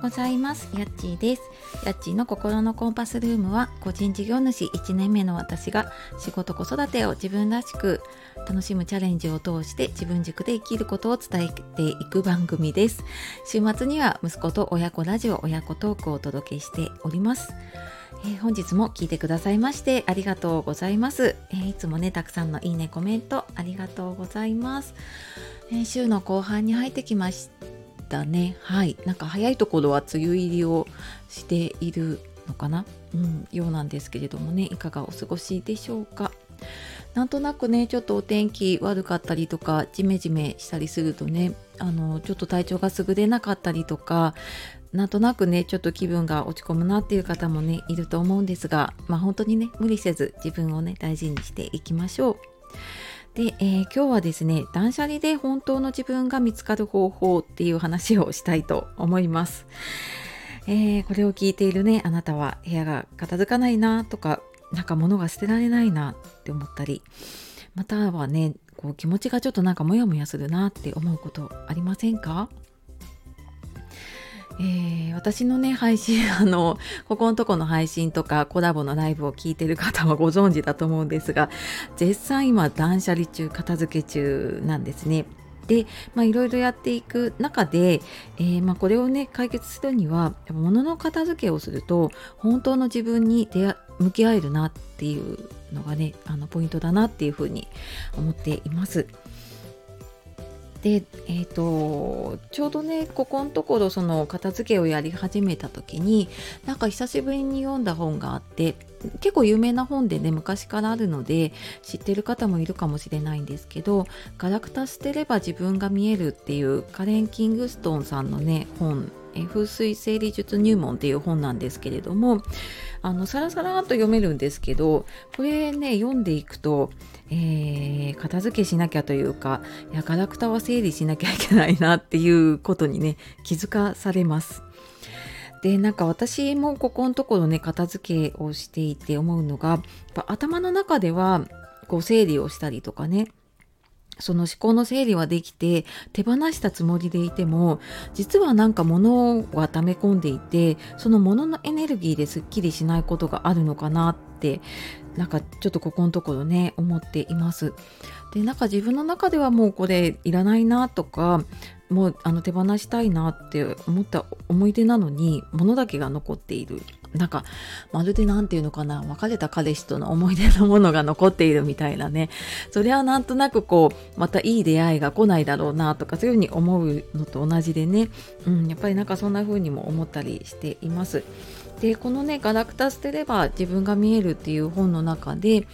ございます。やっちーです。やっちーの心のコンパスルームは個人事業主。1年目の私が仕事子育てを自分らしく楽しむチャレンジを通して自分軸で生きることを伝えていく番組です。週末には息子と親子ラジオ親子トークをお届けしております。えー、本日も聞いてくださいましてありがとうございます、えー、いつもねたくさんのいいねコメントありがとうございます、えー、週の後半に入ってきましたね。はい。なんか早いところは梅雨入りをしているのかな、うん、ようなんですけれどもね。いかがお過ごしでしょうか？なんとなくねちょっとお天気悪かったりとかジメジメしたりするとねあのちょっと体調が優れなかったりとかなんとなくねちょっと気分が落ち込むなっていう方もねいると思うんですがまあ本当にね無理せず自分をね大事にしていきましょう。で、えー、今日はですね断捨離で本当の自分が見つかる方法っていう話をしたいと思います。えー、これを聞いているねあなたは部屋が片付かないなとかなんか物が捨てられないなって思ったりまたはねこう気持ちがちょっとなんかモヤモヤするなって思うことありませんか？えー、私のね配信あのここのとこの配信とかコラボのライブを聞いてる方はご存知だと思うんですが絶賛今断捨離中片付け中なんですね。でまいろいろやっていく中で、えー、まあ、これをね解決するには物の片付けをすると本当の自分に出向き合えるなっていうのがねあのポイントだなっていうふうに思っています。で、えーと、ちょうどねここのところその片付けをやり始めた時になんか久しぶりに読んだ本があって結構有名な本でね昔からあるので知ってる方もいるかもしれないんですけど「ガラクタ捨てれば自分が見える」っていうカレン・キングストンさんのね本え風水整理術入門っていう本なんですけれどもあのサラサラと読めるんですけどこれね読んでいくと、えー、片付けしなきゃというかいやガラクタは整理しなきゃいけないなっていうことにね気づかされます。でなんか私もここのところね片付けをしていて思うのが頭の中ではこう整理をしたりとかねその思考の整理はできて手放したつもりでいても実はなんか物は溜め込んでいてその物のエネルギーですっきりしないことがあるのかなってなんかちょっとここのところね思っています。でなんか自分の中ではもうこれいらないなとかもうあの手放したいなって思った思い出なのに物だけが残っている。なんかまるで何て言うのかな別れた彼氏との思い出のものが残っているみたいなね。それはなんとなくこうまたいい出会いが来ないだろうなとかそういうふうに思うのと同じでね、うん、やっぱりなんかそんな風にも思ったりしています。でこのね「ガラクタ捨てれば自分が見える」っていう本の中で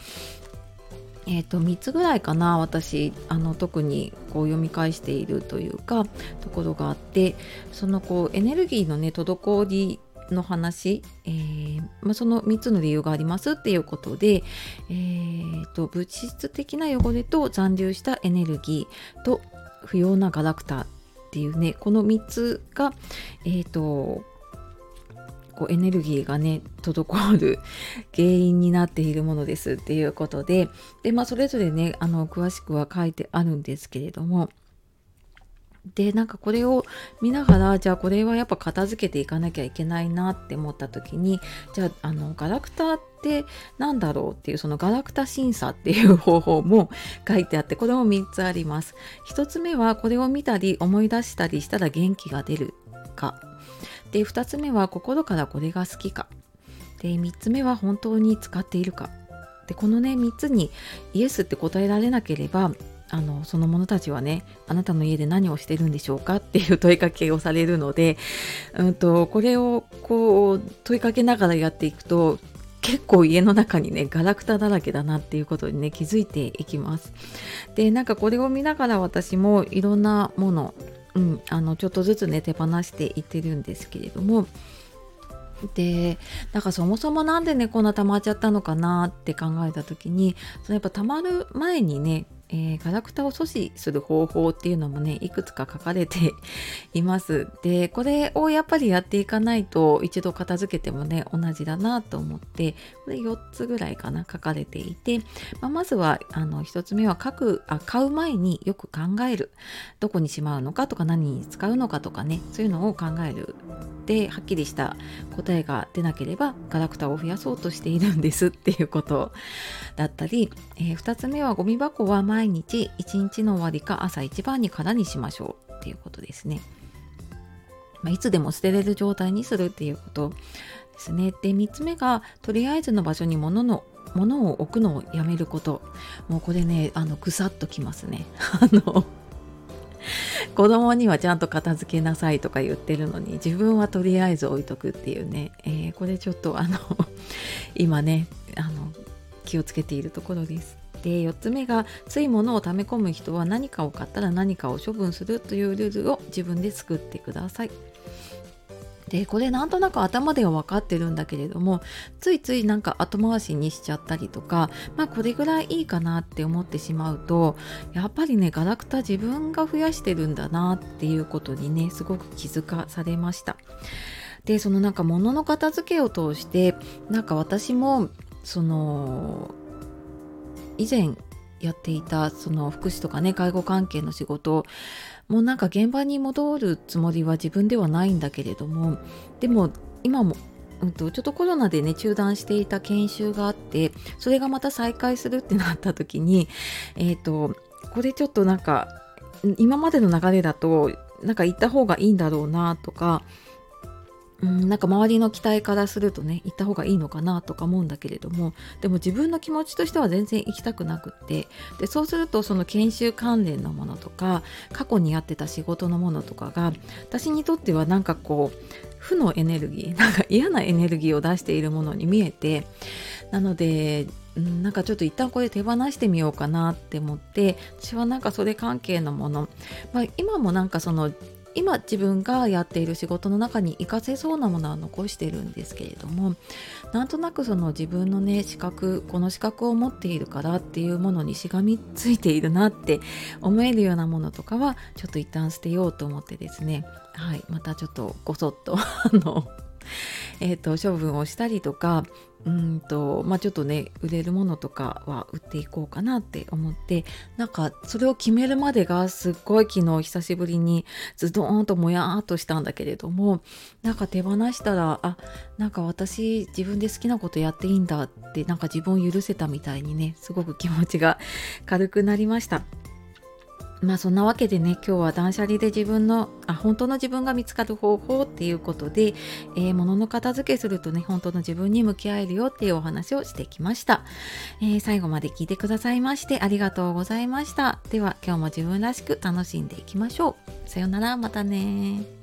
えーと、3つぐらいかな私あの特にこう読み返しているというかところがあってそのこうエネルギーのね滞りの話、えー、まあ、その3つの理由がありますっていうことで、えーと、物質的な汚れと残留したエネルギーと不要なガラクタっていうねこの3つが、えーとこうエネルギーがね滞る原因になっているものですっていうことでで、まあ、それぞれねあの詳しくは書いてあるんですけれどもでなんかこれを見ながらじゃあこれはやっぱ片付けていかなきゃいけないなって思った時にじゃああのガラクタって何だろうっていうそのガラクタ審査っていう方法も書いてあってこれも3つあります。1つ目はこれを見たり思い出したりしたら元気が出るかで2つ目は心からこれが好きか。で3つ目は本当に使っているか。でこのね3つにイエスって答えられなければあのその者たちはねあなたの家で何をしてるんでしょうか？っていう問いかけをされるので、うんと、これをこう問いかけながらやっていくと結構家の中にねガラクタだらけだなっていうことにね気づいていきます。でなんかこれを見ながら私もいろんなものうん、あのちょっとずつね手放していってるんですけれども。でなんかそもそも何でねこんな溜まっちゃったのかなって考えた時にそのやっぱ溜まる前にねえー、ガラクタを阻止する方法っていうのもねいくつか書かれて います。でこれをやっぱりやっていかないと一度片付けてもね同じだなと思ってこれ4つぐらいかな書かれていて、まあ、まずはあの1つ目は書くあ買う前によく考える。どこにしまうのかとか何に使うのかとかねそういうのを考える。ではっきりした答えが出なければガラクタを増やそうとしているんですっていうことだったり、えー、2つ目はゴミ箱は毎日1日の終わりか朝一番に空にしましょうっていうことですね。まあ、いつでも捨てれる状態にするっていうことですね。で3つ目がとりあえずの場所に物の物を置くのをやめることもうこれねあのぐさっときますね。あの子供にはちゃんと片付けなさいとか言ってるのに自分はとりあえず置いとくっていうね、えー、これちょっとあの今ねあの気をつけているところです。で4つ目がつい物を溜め込む人は何かを買ったら何かを処分するというルールを自分で作ってください。でこれなんとなく頭では分かってるんだけれどもついついなんか後回しにしちゃったりとかまあこれぐらいいいかなって思ってしまうとやっぱりねガラクタ自分が増やしてるんだなっていうことにねすごく気づかされました。でそのなんか物の片付けを通してなんか私もその以前やっていたその福祉とかね介護関係の仕事もうなんか現場に戻るつもりは自分ではないんだけれどもでも今もうんと、ちょっとコロナでね中断していた研修があってそれがまた再開するってなった時にえっ、ー、とこれちょっとなんか今までの流れだとなんか行った方がいいんだろうなとかうん、なんか周りの期待からするとね行った方がいいのかなとか思うんだけれどもでも自分の気持ちとしては全然行きたくなくってでそうするとその研修関連のものとか過去にやってた仕事のものとかが私にとってはなんかこう負のエネルギー なんか嫌なエネルギーを出しているものに見えてなのでなんかちょっと一旦これ手放してみようかなって思って私はなんかそれ関係のもの、まあ、今もなんかその今自分がやっている仕事の中に活かせそうなものは残してるんですけれどもなんとなくその自分のね資格この資格を持っているからっていうものにしがみついているなって思えるようなものとかはちょっと一旦捨てようと思ってですね。はいまたちょっとごそっとあのえーと、処分をしたりとかうんとまあちょっとね売れるものとかは売っていこうかなって思ってなんかそれを決めるまでがすっごい昨日久しぶりにズドーンともやーっとしたんだけれどもなんか手放したらあなんか私自分で好きなことやっていいんだってなんか自分を許せたみたいにねすごく気持ちが軽くなりました。まあそんなわけでね今日は断捨離で自分のあ本当の自分が見つかる方法っていうことで、えー、物の片付けするとね本当の自分に向き合えるよっていうお話をしてきました、えー、最後まで聞いてくださいましてありがとうございました。では今日も自分らしく楽しんでいきましょう。さようならまたね